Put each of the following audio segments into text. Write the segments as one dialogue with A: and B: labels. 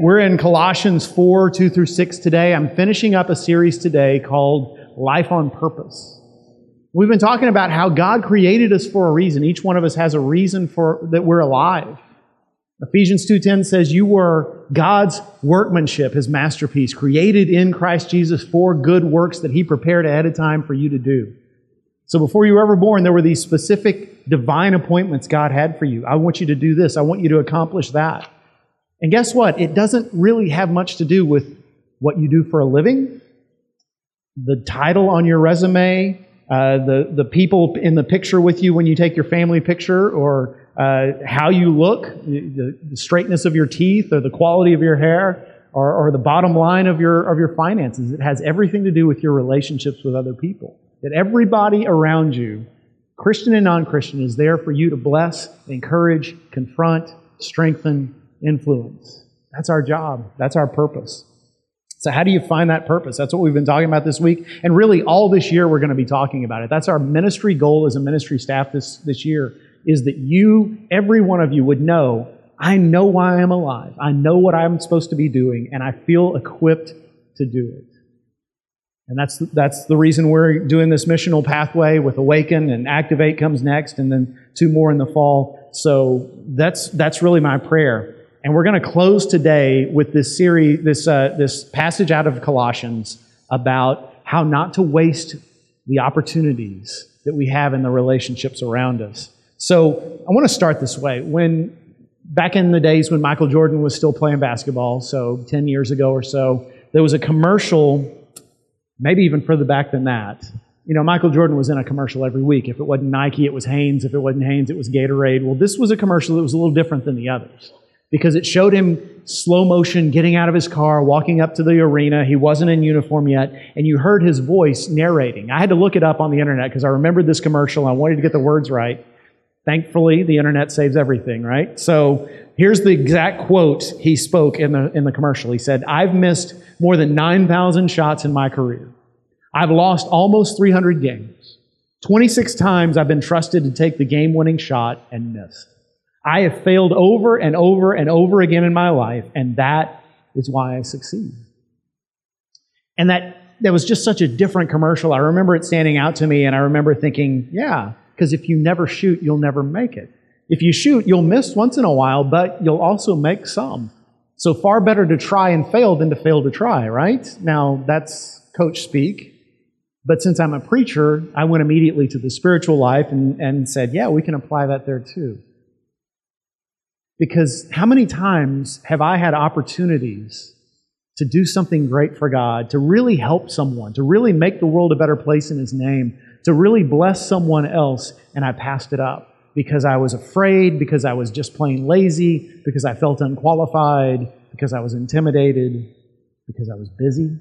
A: We're in Colossians 4 2 through 6 today. I'm finishing up a series today called Life on Purpose. We've been talking about how God created us for a reason. Each one of us has a reason for that we're alive. Ephesians 2:10 says you were God's workmanship, his masterpiece, created in Christ Jesus for good works that he prepared ahead of time for you to do. So before you were ever born, there were these specific divine appointments God had for you. I want you to do this. I want you to accomplish that. And guess what? It doesn't really have much to do with what you do for a living, the title on your resume, uh, the, the people in the picture with you when you take your family picture, or uh, how you look, the, the, straightness of your teeth, or the quality of your hair, or, or the bottom line of your, of your finances. It has everything to do with your relationships with other people. That everybody around you, Christian and non Christian, is there for you to bless, encourage, confront, strengthen, influence. That's our job. That's our purpose. So, how do you find that purpose? That's what we've been talking about this week. And really, all this year, we're going to be talking about it. That's our ministry goal as a ministry staff this, this year is that you, every one of you, would know I know why I'm alive. I know what I'm supposed to be doing, and I feel equipped to do it. And that's, that's the reason we're doing this missional pathway with Awaken and Activate comes next, and then two more in the fall. So that's, that's really my prayer and we're going to close today with this series, this, uh, this passage out of Colossians about how not to waste the opportunities that we have in the relationships around us. So I want to start this way. When back in the days when Michael Jordan was still playing basketball, so 10 years ago or so, there was a commercial, maybe even further back than that. You know, Michael Jordan was in a commercial every week. If it wasn't Nike, it was Hanes. If it wasn't Hanes, it was Gatorade. Well, this was a commercial that was a little different than the others because it showed him slow motion getting out of his car, walking up to the arena. He wasn't in uniform yet, and you heard his voice narrating. I had to look it up on the internet because I remembered this commercial. I wanted to get the words right. Thankfully, the internet saves everything, right? So here's the exact quote he spoke in the, in the commercial. He said, I've missed more than 9,000 shots in my career. I've lost almost 300 games. 26 times I've been trusted to take the game winning shot and missed. I have failed over and over and over again in my life, and that is why I succeed. And that, that was just such a different commercial. I remember it standing out to me, and I remember thinking, yeah, because if you never shoot, you'll never make it. If you shoot, you'll miss once in a while, but you'll also make some. So far better to try and fail than to fail to try, right? Now, that's coach speak. But since I'm a preacher, I went immediately to the spiritual life and, and said, yeah, we can apply that there too. Because how many times have I had opportunities to do something great for God, to really help someone, to really make the world a better place in His name, to really bless someone else, and I passed it up because I was afraid, because I was just plain lazy, because I felt unqualified, because I was intimidated, because I was busy.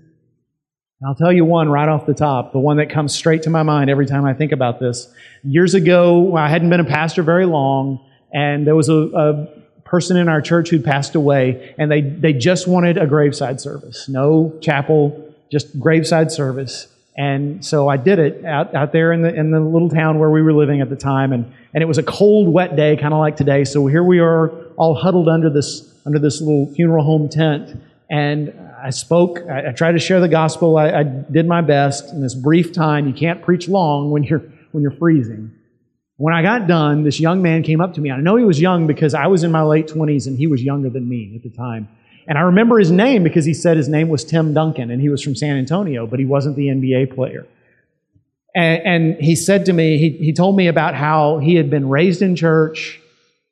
A: I'll tell you one right off the top, the one that comes straight to my mind every time I think about this. Years ago, I hadn't been a pastor very long, and there was a, a person in our church who passed away, and they, they just wanted a graveside service. No chapel, just graveside service. And so I did it out, out there in the, in the little town where we were living at the time. And, and it was a cold, wet day, kind of like today. So here we are all huddled under this, under this little funeral home tent. And I spoke, I, I tried to share the gospel. I, I did my best in this brief time. You can't preach long when you're, when you're freezing. When I got done, this young man came up to me. I know he was young because I was in my late 20s and he was younger than me at the time. And I remember his name because he said his name was Tim Duncan and he was from San Antonio, but he wasn't the NBA player. And, and he said to me, he, he told me about how he had been raised in church.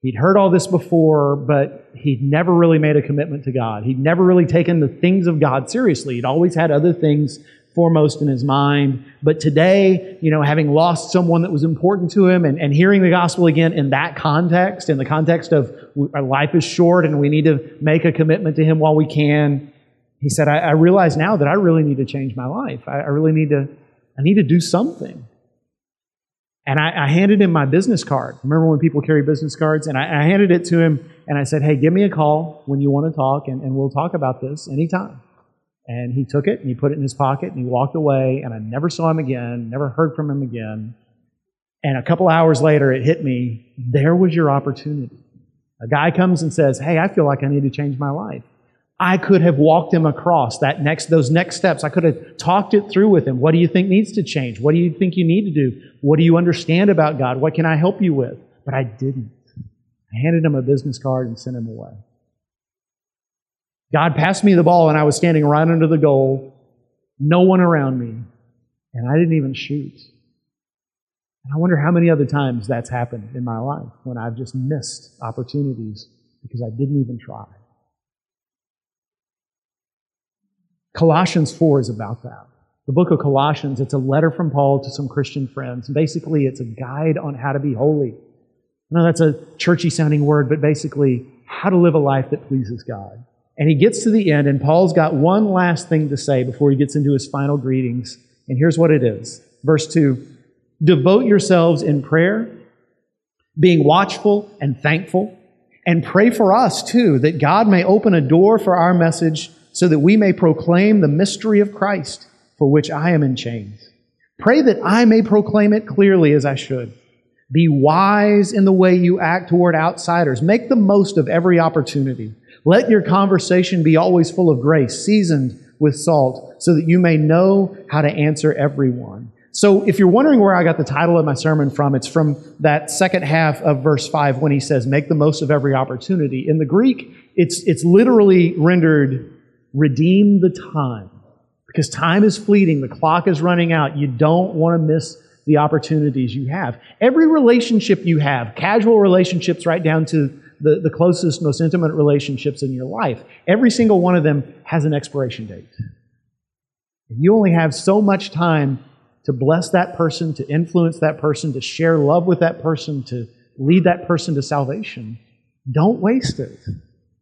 A: He'd heard all this before, but he'd never really made a commitment to God. He'd never really taken the things of God seriously. He'd always had other things foremost in his mind. But today, you know, having lost someone that was important to him and, and hearing the gospel again in that context, in the context of our life is short and we need to make a commitment to him while we can, he said, I, I realize now that I really need to change my life. I, I really need to, I need to do something. And I, I, handed him my business card. Remember when people carry business cards? And I, handed it to him and I said, Hey, give me a call when you want to talk and, and we'll talk about this anytime. And he took it and he put it in his pocket and he walked away and I never saw him again, never heard from him again. And a couple hours later, it hit me there was your opportunity. A guy comes and says, Hey, I feel like I need to change my life. I could have walked him across that next, those next steps. I could have talked it through with him. What do you think needs to change? What do you think you need to do? What do you understand about God? What can I help you with? But I didn't. I handed him a business card and sent him away. God passed me the ball and I was standing right under the goal, no one around me, and I didn't even shoot. And I wonder how many other times that's happened in my life when I've just missed opportunities because I didn't even try. Colossians 4 is about that. The book of Colossians, it's a letter from Paul to some Christian friends. Basically, it's a guide on how to be holy. I know that's a churchy sounding word, but basically, how to live a life that pleases God. And he gets to the end, and Paul's got one last thing to say before he gets into his final greetings. And here's what it is. Verse 2 Devote yourselves in prayer, being watchful and thankful, and pray for us too, that God may open a door for our message so that we may proclaim the mystery of Christ, for which I am in chains. Pray that I may proclaim it clearly as I should. Be wise in the way you act toward outsiders. Make the most of every opportunity. Let your conversation be always full of grace, seasoned with salt, so that you may know how to answer everyone. So, if you're wondering where I got the title of my sermon from, it's from that second half of verse 5 when he says, Make the most of every opportunity. In the Greek, it's, it's literally rendered redeem the time because time is fleeting. The clock is running out. You don't want to miss the opportunities you have. Every relationship you have, casual relationships right down to the, the closest, most intimate relationships in your life, every single one of them has an expiration date. You only have so much time to bless that person, to influence that person, to share love with that person, to lead that person to salvation. Don't waste it.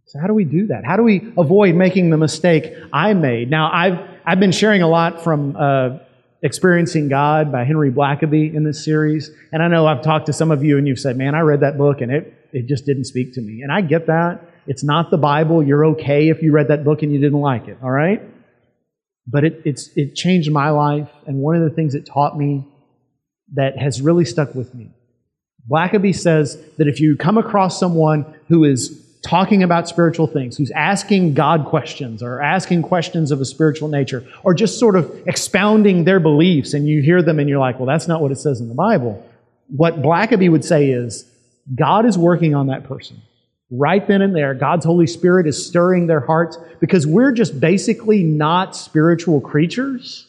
A: So how do we do that? How do we avoid making the mistake I made? Now, I've, I've been sharing a lot from uh, Experiencing God by Henry Blackaby in this series. And I know I've talked to some of you and you've said, man, I read that book and it, it just didn't speak to me. And I get that. It's not the Bible. You're okay if you read that book and you didn't like it, all right? But it, it's, it changed my life. And one of the things it taught me that has really stuck with me. Blackaby says that if you come across someone who is talking about spiritual things, who's asking God questions or asking questions of a spiritual nature, or just sort of expounding their beliefs, and you hear them and you're like, well, that's not what it says in the Bible. What Blackaby would say is, God is working on that person. Right then and there, God's Holy Spirit is stirring their hearts because we're just basically not spiritual creatures.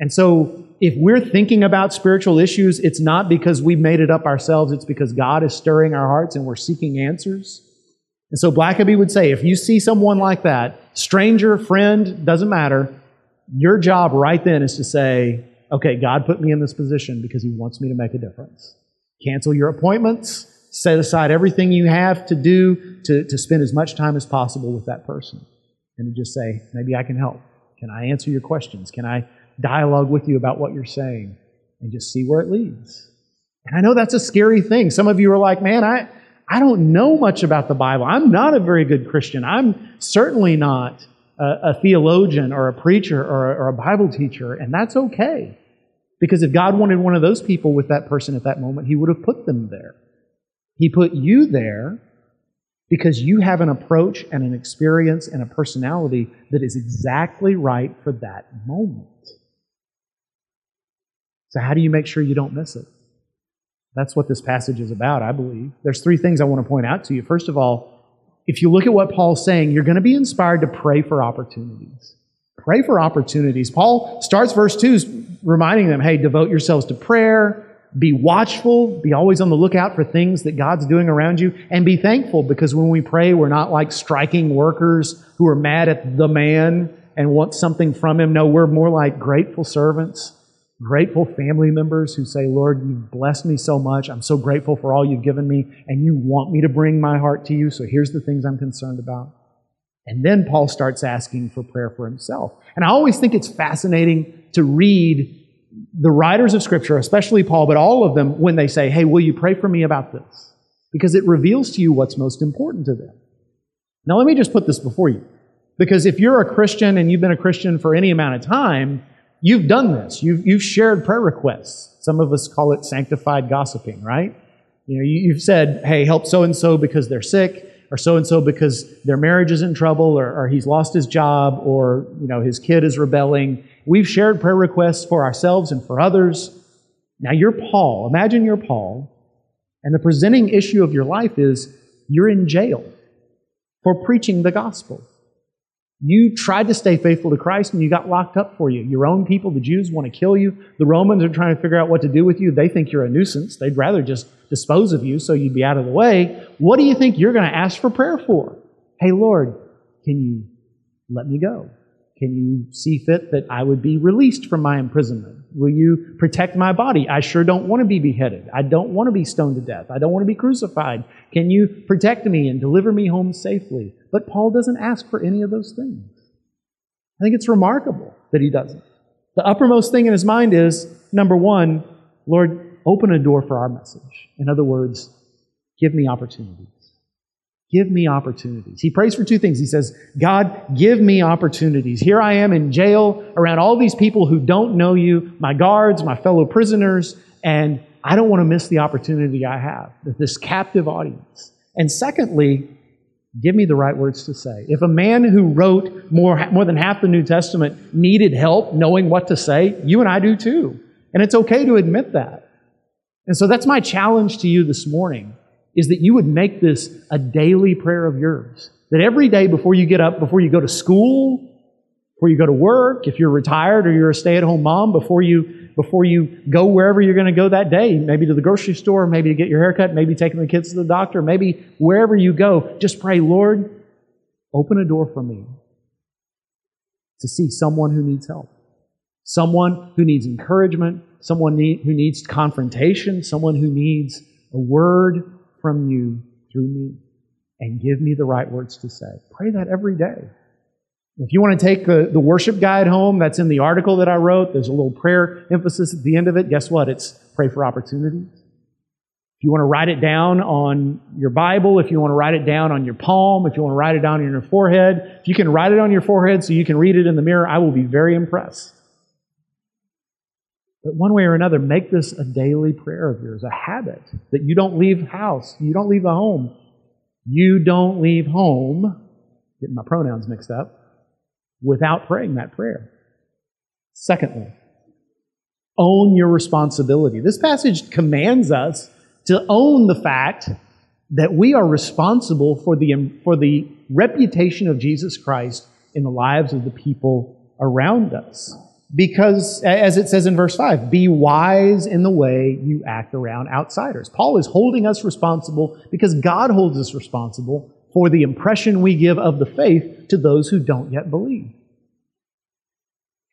A: And so, if we're thinking about spiritual issues, it's not because we made it up ourselves, it's because God is stirring our hearts and we're seeking answers. And so Blackaby would say, if you see someone like that, stranger, friend, doesn't matter, your job right then is to say, okay, God put me in this position because he wants me to make a difference. Cancel your appointments, set aside everything you have to do to, to spend as much time as possible with that person. And just say, maybe I can help. Can I answer your questions? Can I dialogue with you about what you're saying? And just see where it leads. And I know that's a scary thing. Some of you are like, man, I, I don't know much about the Bible. I'm not a very good Christian. I'm certainly not a, a theologian or a preacher or or a Bible teacher, and that's okay. Because if God wanted one of those people with that person at that moment, He would have put them there. He put you there because you have an approach and an experience and a personality that is exactly right for that moment. So, how do you make sure you don't miss it? That's what this passage is about, I believe. There's three things I want to point out to you. First of all, if you look at what Paul's saying, you're going to be inspired to pray for opportunities. Pray for opportunities. Paul starts verse 2 reminding them, hey, devote yourselves to prayer, be watchful, be always on the lookout for things that God's doing around you, and be thankful because when we pray, we're not like striking workers who are mad at the man and want something from him. No, we're more like grateful servants grateful family members who say, Lord, you've blessed me so much. I'm so grateful for all you've given me, and you want me to bring my heart to you. So here's the things I'm concerned about. And then Paul starts asking for prayer for himself. And I always think it's fascinating to read the writers of Scripture, especially Paul, but all of them, when they say, Hey, will you pray for me about this? Because it reveals to you what's most important to them. Now, let me just put this before you. Because if you're a Christian and you've been a Christian for any amount of time, You've done this. You've, you've shared prayer requests. Some of us call it sanctified gossiping, right? You know, you, have said, hey, help so and so because they're sick. Or so and so because their marriage is in trouble or, or he's lost his job or you know his kid is rebelling. We've shared prayer requests for ourselves and for others. Now you're Paul. Imagine you're Paul, and the presenting issue of your life is you're in jail for preaching the gospel. You tried to stay faithful to Christ and you got locked up for you. Your own people, the Jews, want to kill you. The Romans are trying to figure out what to do with you. They think you're a nuisance. They'd rather just dispose of you so you'd be out of the way. What do you think you're going to ask for prayer for? Hey, Lord, can you let me go? Can you see fit that I would be released from my imprisonment? Will you protect my body? I sure don't want to be beheaded. I don't want to be stoned to death. I don't want to be crucified. Can you protect me and deliver me home safely? But Paul doesn't ask for any of those things. I think it's remarkable that he doesn't. The uppermost thing in his mind is number one, Lord, open a door for our message. In other words, give me opportunities. Give me opportunities. He prays for two things. He says, God, give me opportunities. Here I am in jail around all these people who don't know you, my guards, my fellow prisoners, and I don't want to miss the opportunity I have, with this captive audience. And secondly, give me the right words to say. If a man who wrote more, more than half the New Testament needed help knowing what to say, you and I do too. And it's okay to admit that. And so that's my challenge to you this morning is that you would make this a daily prayer of yours. That every day before you get up, before you go to school, before you go to work, if you're retired or you're a stay-at-home mom, before you before you go wherever you're going to go that day, maybe to the grocery store, maybe to get your haircut, maybe taking the kids to the doctor, maybe wherever you go, just pray, Lord, open a door for me to see someone who needs help, someone who needs encouragement, someone need, who needs confrontation, someone who needs a word from you through me and give me the right words to say. Pray that every day. If you want to take the, the worship guide home, that's in the article that I wrote. There's a little prayer emphasis at the end of it. Guess what? It's pray for opportunities. If you want to write it down on your Bible, if you want to write it down on your palm, if you want to write it down on your forehead, if you can write it on your forehead so you can read it in the mirror, I will be very impressed. But one way or another, make this a daily prayer of yours, a habit that you don't leave house, you don't leave the home. You don't leave home, getting my pronouns mixed up, without praying that prayer. Secondly, own your responsibility. This passage commands us to own the fact that we are responsible for the, for the reputation of Jesus Christ in the lives of the people around us. Because, as it says in verse 5, be wise in the way you act around outsiders. Paul is holding us responsible because God holds us responsible for the impression we give of the faith to those who don't yet believe.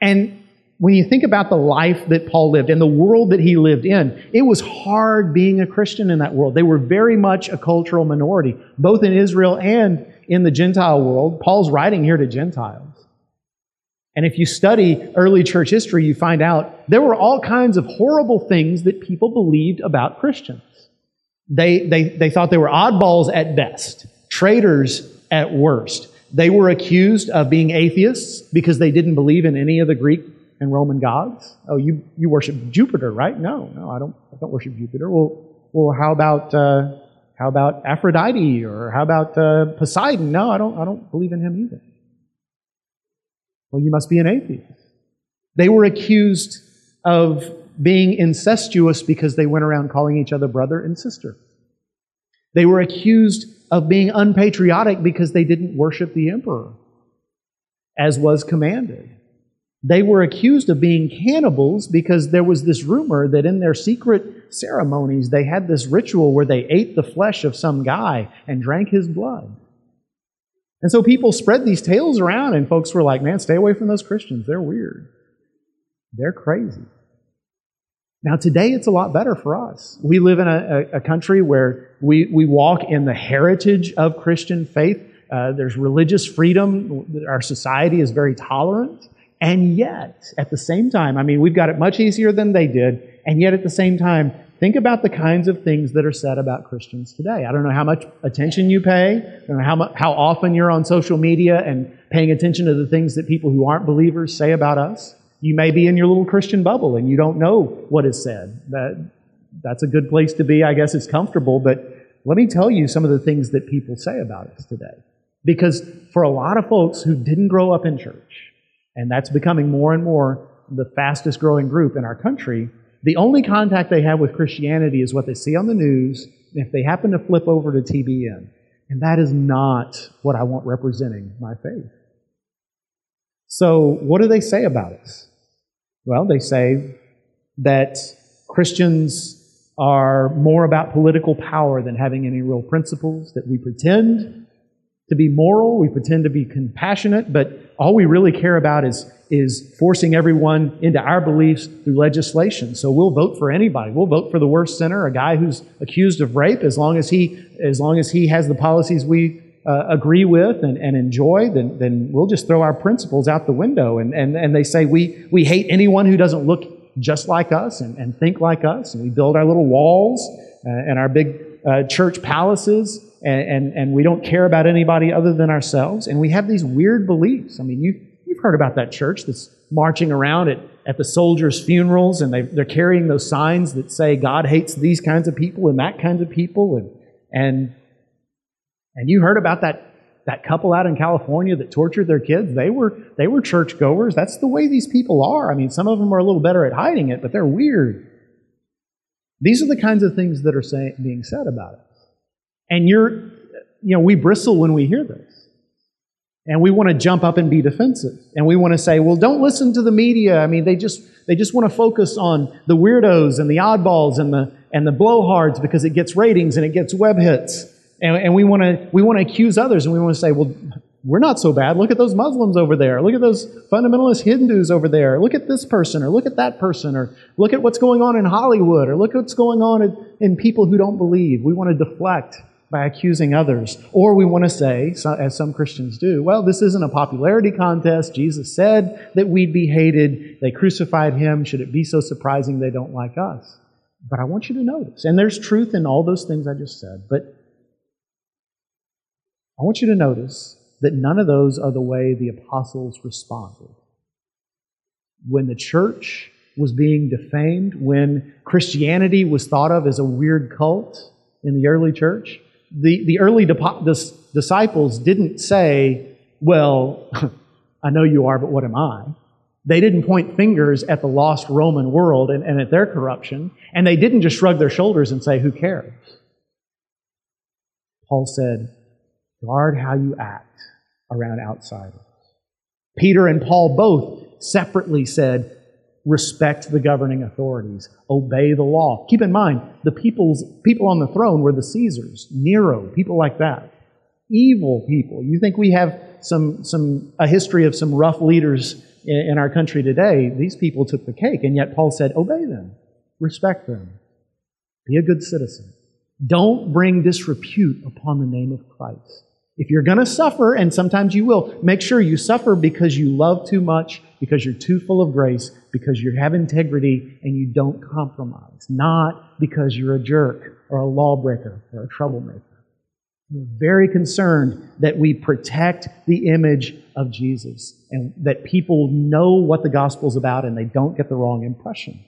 A: And when you think about the life that Paul lived and the world that he lived in, it was hard being a Christian in that world. They were very much a cultural minority, both in Israel and in the Gentile world. Paul's writing here to Gentiles. And if you study early church history, you find out there were all kinds of horrible things that people believed about Christians. They, they, they thought they were oddballs at best, traitors at worst. They were accused of being atheists because they didn't believe in any of the Greek and Roman gods. Oh, you, you worship Jupiter, right? No, no, I don't, I don't worship Jupiter. Well, well how about, uh, how about Aphrodite or how about uh, Poseidon? No, I don't, I don't believe in him either. Well, you must be an atheist. They were accused of being incestuous because they went around calling each other brother and sister. They were accused of being unpatriotic because they didn't worship the emperor, as was commanded. They were accused of being cannibals because there was this rumor that in their secret ceremonies they had this ritual where they ate the flesh of some guy and drank his blood. And so people spread these tales around, and folks were like, man, stay away from those Christians. They're weird. They're crazy. Now, today it's a lot better for us. We live in a, a, a country where we, we walk in the heritage of Christian faith. Uh, there's religious freedom. Our society is very tolerant. And yet, at the same time, I mean, we've got it much easier than they did. And yet, at the same time, Think about the kinds of things that are said about Christians today. I don't know how much attention you pay, I don't know how, how often you're on social media and paying attention to the things that people who aren't believers say about us. You may be in your little Christian bubble and you don't know what is said. That, that's a good place to be. I guess it's comfortable, but let me tell you some of the things that people say about us today. Because for a lot of folks who didn't grow up in church, and that's becoming more and more the fastest growing group in our country, the only contact they have with Christianity is what they see on the news, if they happen to flip over to TBN. And that is not what I want representing my faith. So, what do they say about us? Well, they say that Christians are more about political power than having any real principles, that we pretend to be moral, we pretend to be compassionate, but all we really care about is, is forcing everyone into our beliefs through legislation. So we'll vote for anybody. We'll vote for the worst sinner, a guy who's accused of rape, as long as he, as long as he has the policies we uh, agree with and, and enjoy, then, then we'll just throw our principles out the window. And, and, and they say we, we hate anyone who doesn't look just like us and, and think like us. And we build our little walls uh, and our big uh, church palaces and, and, and, we don't care about anybody other than ourselves. And we have these weird beliefs. I mean, you, you've heard about that church that's marching around at, at the soldiers' funerals and they, they're carrying those signs that say God hates these kinds of people and that kinds of people. And, and, and you heard about that, that couple out in California that tortured their kids. They were, they were churchgoers. That's the way these people are. I mean, some of them are a little better at hiding it, but they're weird. These are the kinds of things that are say, being said about it. And you're, you know, we bristle when we hear this. And we want to jump up and be defensive. And we want to say, well, don't listen to the media. I mean, they just, they just want to focus on the weirdos and the oddballs and the, and the blowhards because it gets ratings and it gets web hits. And, and we want to, we want to accuse others and we want to say, well, we're not so bad. Look at those Muslims over there. Look at those fundamentalist Hindus over there. Look at this person or look at that person or look at what's going on in Hollywood or look at what's going on in, in people who don't believe. We want to deflect by accusing others. Or we want to say, as some Christians do, well, this isn't a popularity contest. Jesus said that we'd be hated. They crucified him. Should it be so surprising they don't like us? But I want you to notice, and there's truth in all those things I just said, but I want you to notice that none of those are the way the apostles responded. When the church was being defamed, when Christianity was thought of as a weird cult in the early church, the, the early disciples didn't say, Well, I know you are, but what am I? They didn't point fingers at the lost Roman world and, and at their corruption, and they didn't just shrug their shoulders and say, Who cares? Paul said, Guard how you act around outsiders. Peter and Paul both separately said, respect the governing authorities, obey the law. Keep in mind, the people's, people on the throne were the Caesars, Nero, people like that. Evil people. You think we have some, some, a history of some rough leaders in, in our country today? These people took the cake, and yet Paul said, obey them, respect them, be a good citizen. Don't bring disrepute upon the name of Christ. If you're going to suffer, and sometimes you will, make sure you suffer because you love too much, because you're too full of grace, because you have integrity and you don't compromise, not because you're a jerk or a lawbreaker or a troublemaker. We're very concerned that we protect the image of Jesus and that people know what the gospel's about and they don't get the wrong impression.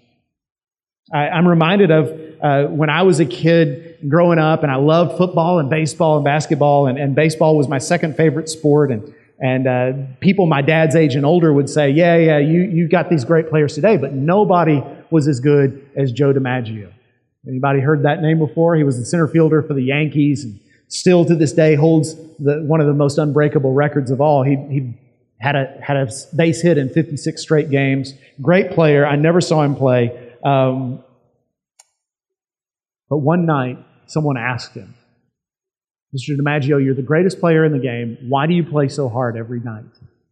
A: I, am reminded of uh, when I was a kid growing up, and I loved football and baseball and basketball, and, and baseball was my second favorite sport. And, and uh, people my dad's age and older would say, Yeah, yeah, you, you got these great players today, but nobody was as good as Joe DiMaggio. Anybody heard that name before? He was the center fielder for the Yankees and still to this day holds the, one of the most unbreakable records of all. He, he had a, had a base hit in 56 straight games. Great player. I never saw him play. Um, but one night, someone asked him, Mr. DiMaggio, you're the greatest player in the game. Why do you play so hard every night?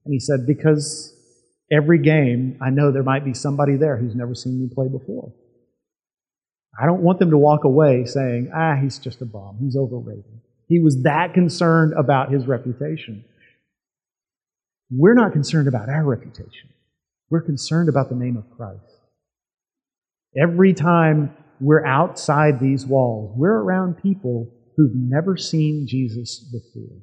A: And he said, Because every game, I know there might be somebody there who's never seen me play before. I don't want them to walk away saying, ah, he's just a bum. He's overrated. He was that concerned about his reputation. We're not concerned about our reputation. We're concerned about the name of Christ. Every time we're outside these walls, we're around people who've never seen Jesus before.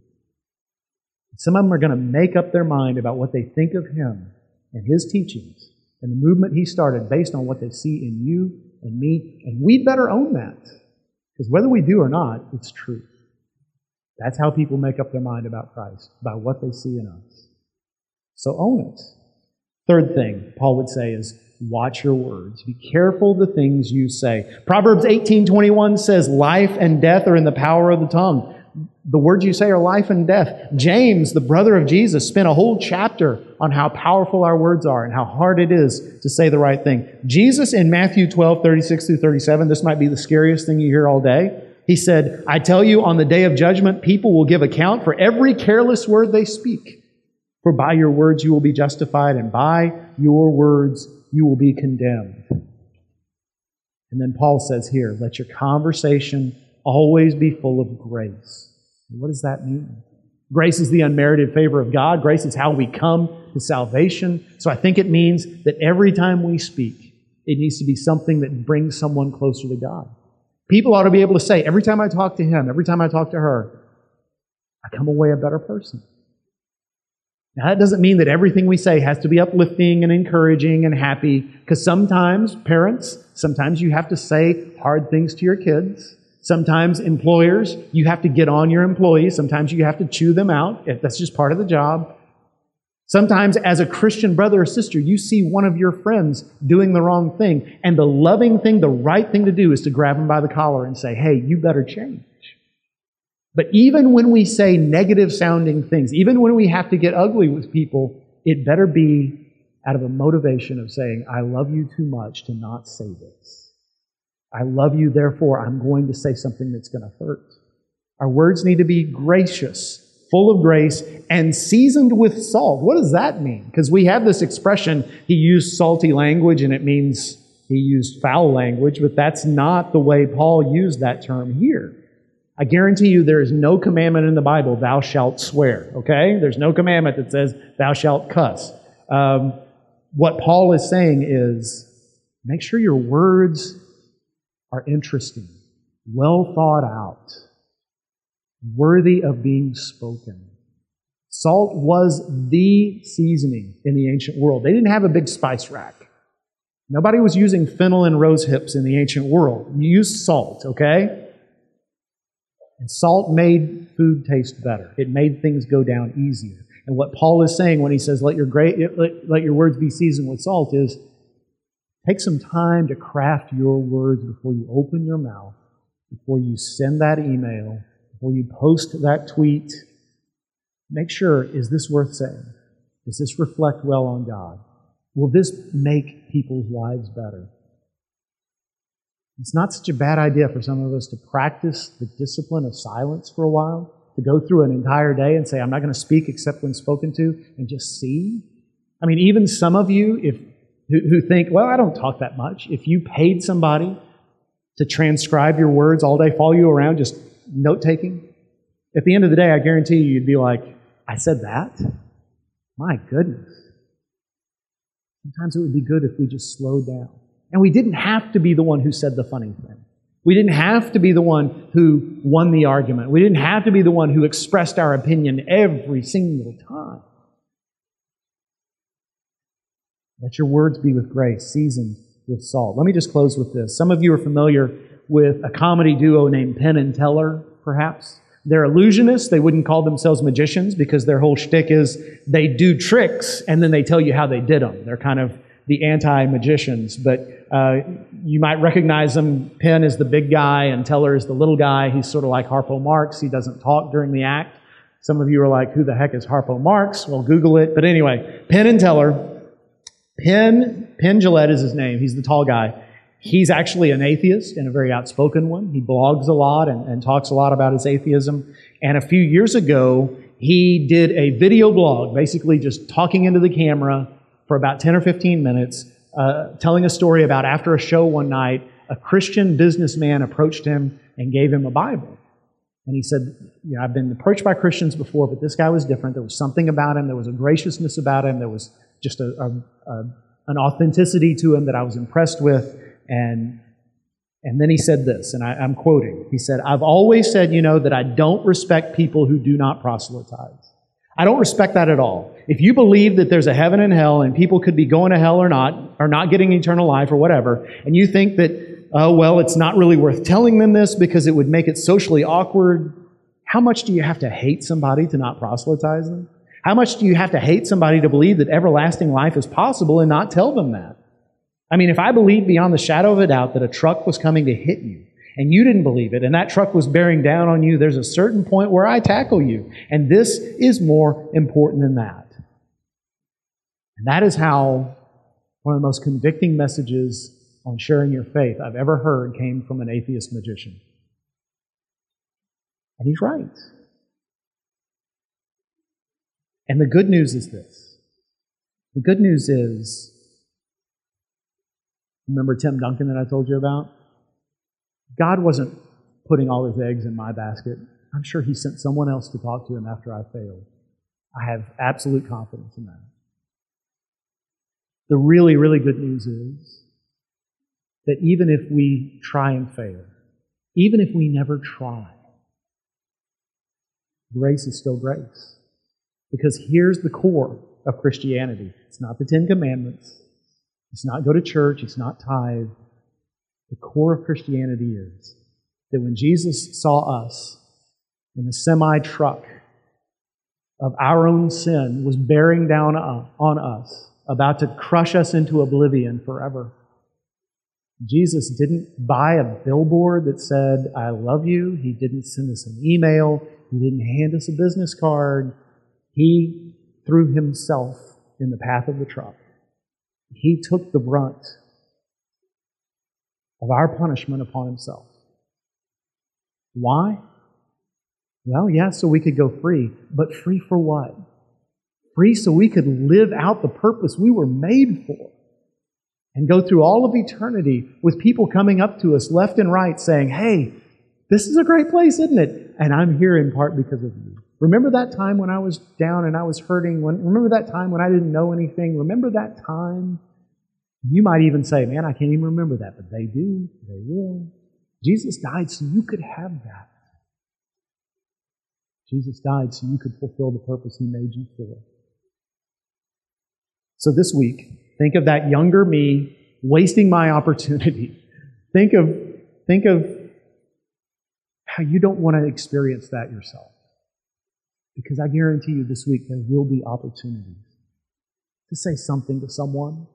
A: Some of them are going to make up their mind about what they think of him and his teachings and the movement he started based on what they see in you and me, and we better own that. Because whether we do or not, it's true. That's how people make up their mind about Christ, by what they see in us. So own it. Third thing Paul would say is watch your words. Be careful the things you say. Proverbs 18:21 says life and death are in the power of the tongue. The words you say are life and death. James, the brother of Jesus, spent a whole chapter on how powerful our words are and how hard it is to say the right thing. Jesus in Matthew 12, 36 through 37, this might be the scariest thing you hear all day. He said, I tell you, on the day of judgment, people will give account for every careless word they speak. For by your words you will be justified, and by your words you will be condemned. And then Paul says here, let your conversation always be full of grace. What does that mean? Grace is the unmerited favor of God. Grace is how we come to salvation. So I think it means that every time we speak, it needs to be something that brings someone closer to God. People ought to be able to say, every time I talk to him, every time I talk to her, I come away a better person. Now, that doesn't mean that everything we say has to be uplifting and encouraging and happy, because sometimes, parents, sometimes you have to say hard things to your kids. Sometimes, employers, you have to get on your employees. Sometimes you have to chew them out. That's just part of the job. Sometimes, as a Christian brother or sister, you see one of your friends doing the wrong thing, and the loving thing, the right thing to do is to grab them by the collar and say, Hey, you better change. But even when we say negative sounding things, even when we have to get ugly with people, it better be out of a motivation of saying, I love you too much to not say this. I love you, therefore I'm going to say something that's going to hurt. Our words need to be gracious, full of grace, and seasoned with salt. What does that mean? Because we have this expression, he used salty language, and it means he used foul language, but that's not the way Paul used that term here. I guarantee you there is no commandment in the Bible, thou shalt swear, okay? There's no commandment that says, thou shalt cuss. Um, what Paul is saying is, make sure your words are interesting, well thought out, worthy of being spoken. Salt was the seasoning in the ancient world. They didn't have a big spice rack. Nobody was using fennel and rose hips in the ancient world. You used salt, okay? And salt made food taste better. It made things go down easier. And what Paul is saying when he says, let your, great, let, let your words be seasoned with salt, is take some time to craft your words before you open your mouth, before you send that email, before you post that tweet. Make sure, is this worth saying? Does this reflect well on God? Will this make people's lives better? It's not such a bad idea for some of us to practice the discipline of silence for a while, to go through an entire day and say, I'm not going to speak except when spoken to, and just see. I mean, even some of you, if who, who think, well, I don't talk that much, if you paid somebody to transcribe your words all day, follow you around, just note taking, at the end of the day, I guarantee you, you'd be like, I said that? My goodness. Sometimes it would be good if we just slowed down. And we didn't have to be the one who said the funny thing. We didn't have to be the one who won the argument. We didn't have to be the one who expressed our opinion every single time. Let your words be with grace, seasoned with salt. Let me just close with this. Some of you are familiar with a comedy duo named Penn and Teller, perhaps. They're illusionists. They wouldn't call themselves magicians because their whole shtick is they do tricks and then they tell you how they did them. They're kind of the anti-magicians, but uh, you might recognize them. Penn is the big guy, and Teller is the little guy. He's sort of like Harpo Marx. He doesn't talk during the act. Some of you are like, "Who the heck is Harpo Marx?" Well, Google it. But anyway, Penn and Teller. Penn Penn Jillette is his name. He's the tall guy. He's actually an atheist and a very outspoken one. He blogs a lot and, and talks a lot about his atheism. And a few years ago, he did a video blog, basically just talking into the camera for about 10 or 15 minutes, uh, telling a story about after a show one night, a Christian businessman approached him and gave him a Bible. And he said, yeah, I've been approached by Christians before, but this guy was different. There was something about him. There was a graciousness about him. There was just a, a, a an authenticity to him that I was impressed with. And, and then he said this, and I, I'm quoting. He said, I've always said, you know, that I don't respect people who do not proselytize. I don't respect that at all. If you believe that there's a heaven and hell and people could be going to hell or not, or not getting eternal life or whatever, and you think that oh, well, it's not really worth telling them this because it would make it socially awkward. How much do you have to hate somebody to not proselytize them? How much do you have to hate somebody to believe that everlasting life is possible and not tell them that? I mean, if I believed beyond the shadow of a doubt that a truck was coming to hit you, and you didn't believe it, and that truck was bearing down on you, there's a certain point where I tackle you. And this is more important than that. And that is how one of the most convicting messages on sharing your faith I've ever heard came from an atheist magician. And he's right. And the good news is this the good news is remember Tim Duncan that I told you about? God wasn't putting all his eggs in my basket. I'm sure he sent someone else to talk to him after I failed. I have absolute confidence in that. The really, really good news is that even if we try and fail, even if we never try, grace is still grace. Because here's the core of Christianity it's not the Ten Commandments, it's not go to church, it's not tithe. The core of Christianity is that when Jesus saw us in the semi truck of our own sin was bearing down on us, about to crush us into oblivion forever. Jesus didn't buy a billboard that said, I love you. He didn't send us an email. He didn't hand us a business card. He threw himself in the path of the truck. He took the brunt of our punishment upon himself. Why? Well, yeah, so we could go free, but free for what? Free so we could live out the purpose we were made for and go through all of eternity with people coming up to us left and right saying, Hey, this is a great place, isn't it? And I'm here in part because of you. Remember that time when I was down and I was hurting? When, remember that time when I didn't know anything? Remember that time? You might even say, Man, I can't even remember that, but they do. They will. Jesus died so you could have that. Jesus died so you could fulfill the purpose He made you for. So this week, think of that younger me wasting my opportunity. Think of, think of how you don't want to experience that yourself. Because I guarantee you this week there will be opportunities to say something to someone,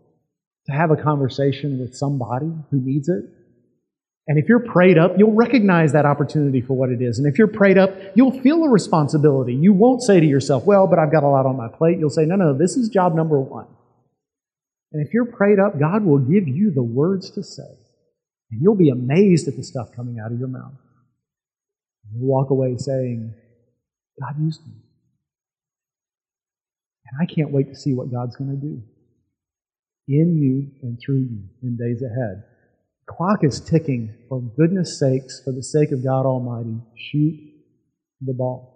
A: to have a conversation with somebody who needs it. And if you're prayed up, you'll recognize that opportunity for what it is. And if you're prayed up, you'll feel a responsibility. You won't say to yourself, well, but I've got a lot on my plate. You'll say, no, no, this is job number one. And if you're prayed up, God will give you the words to say. And you'll be amazed at the stuff coming out of your mouth. You'll walk away saying, God used me. And I can't wait to see what God's going to do in you and through you in days ahead. The clock is ticking. For goodness sakes, for the sake of God Almighty, shoot the ball.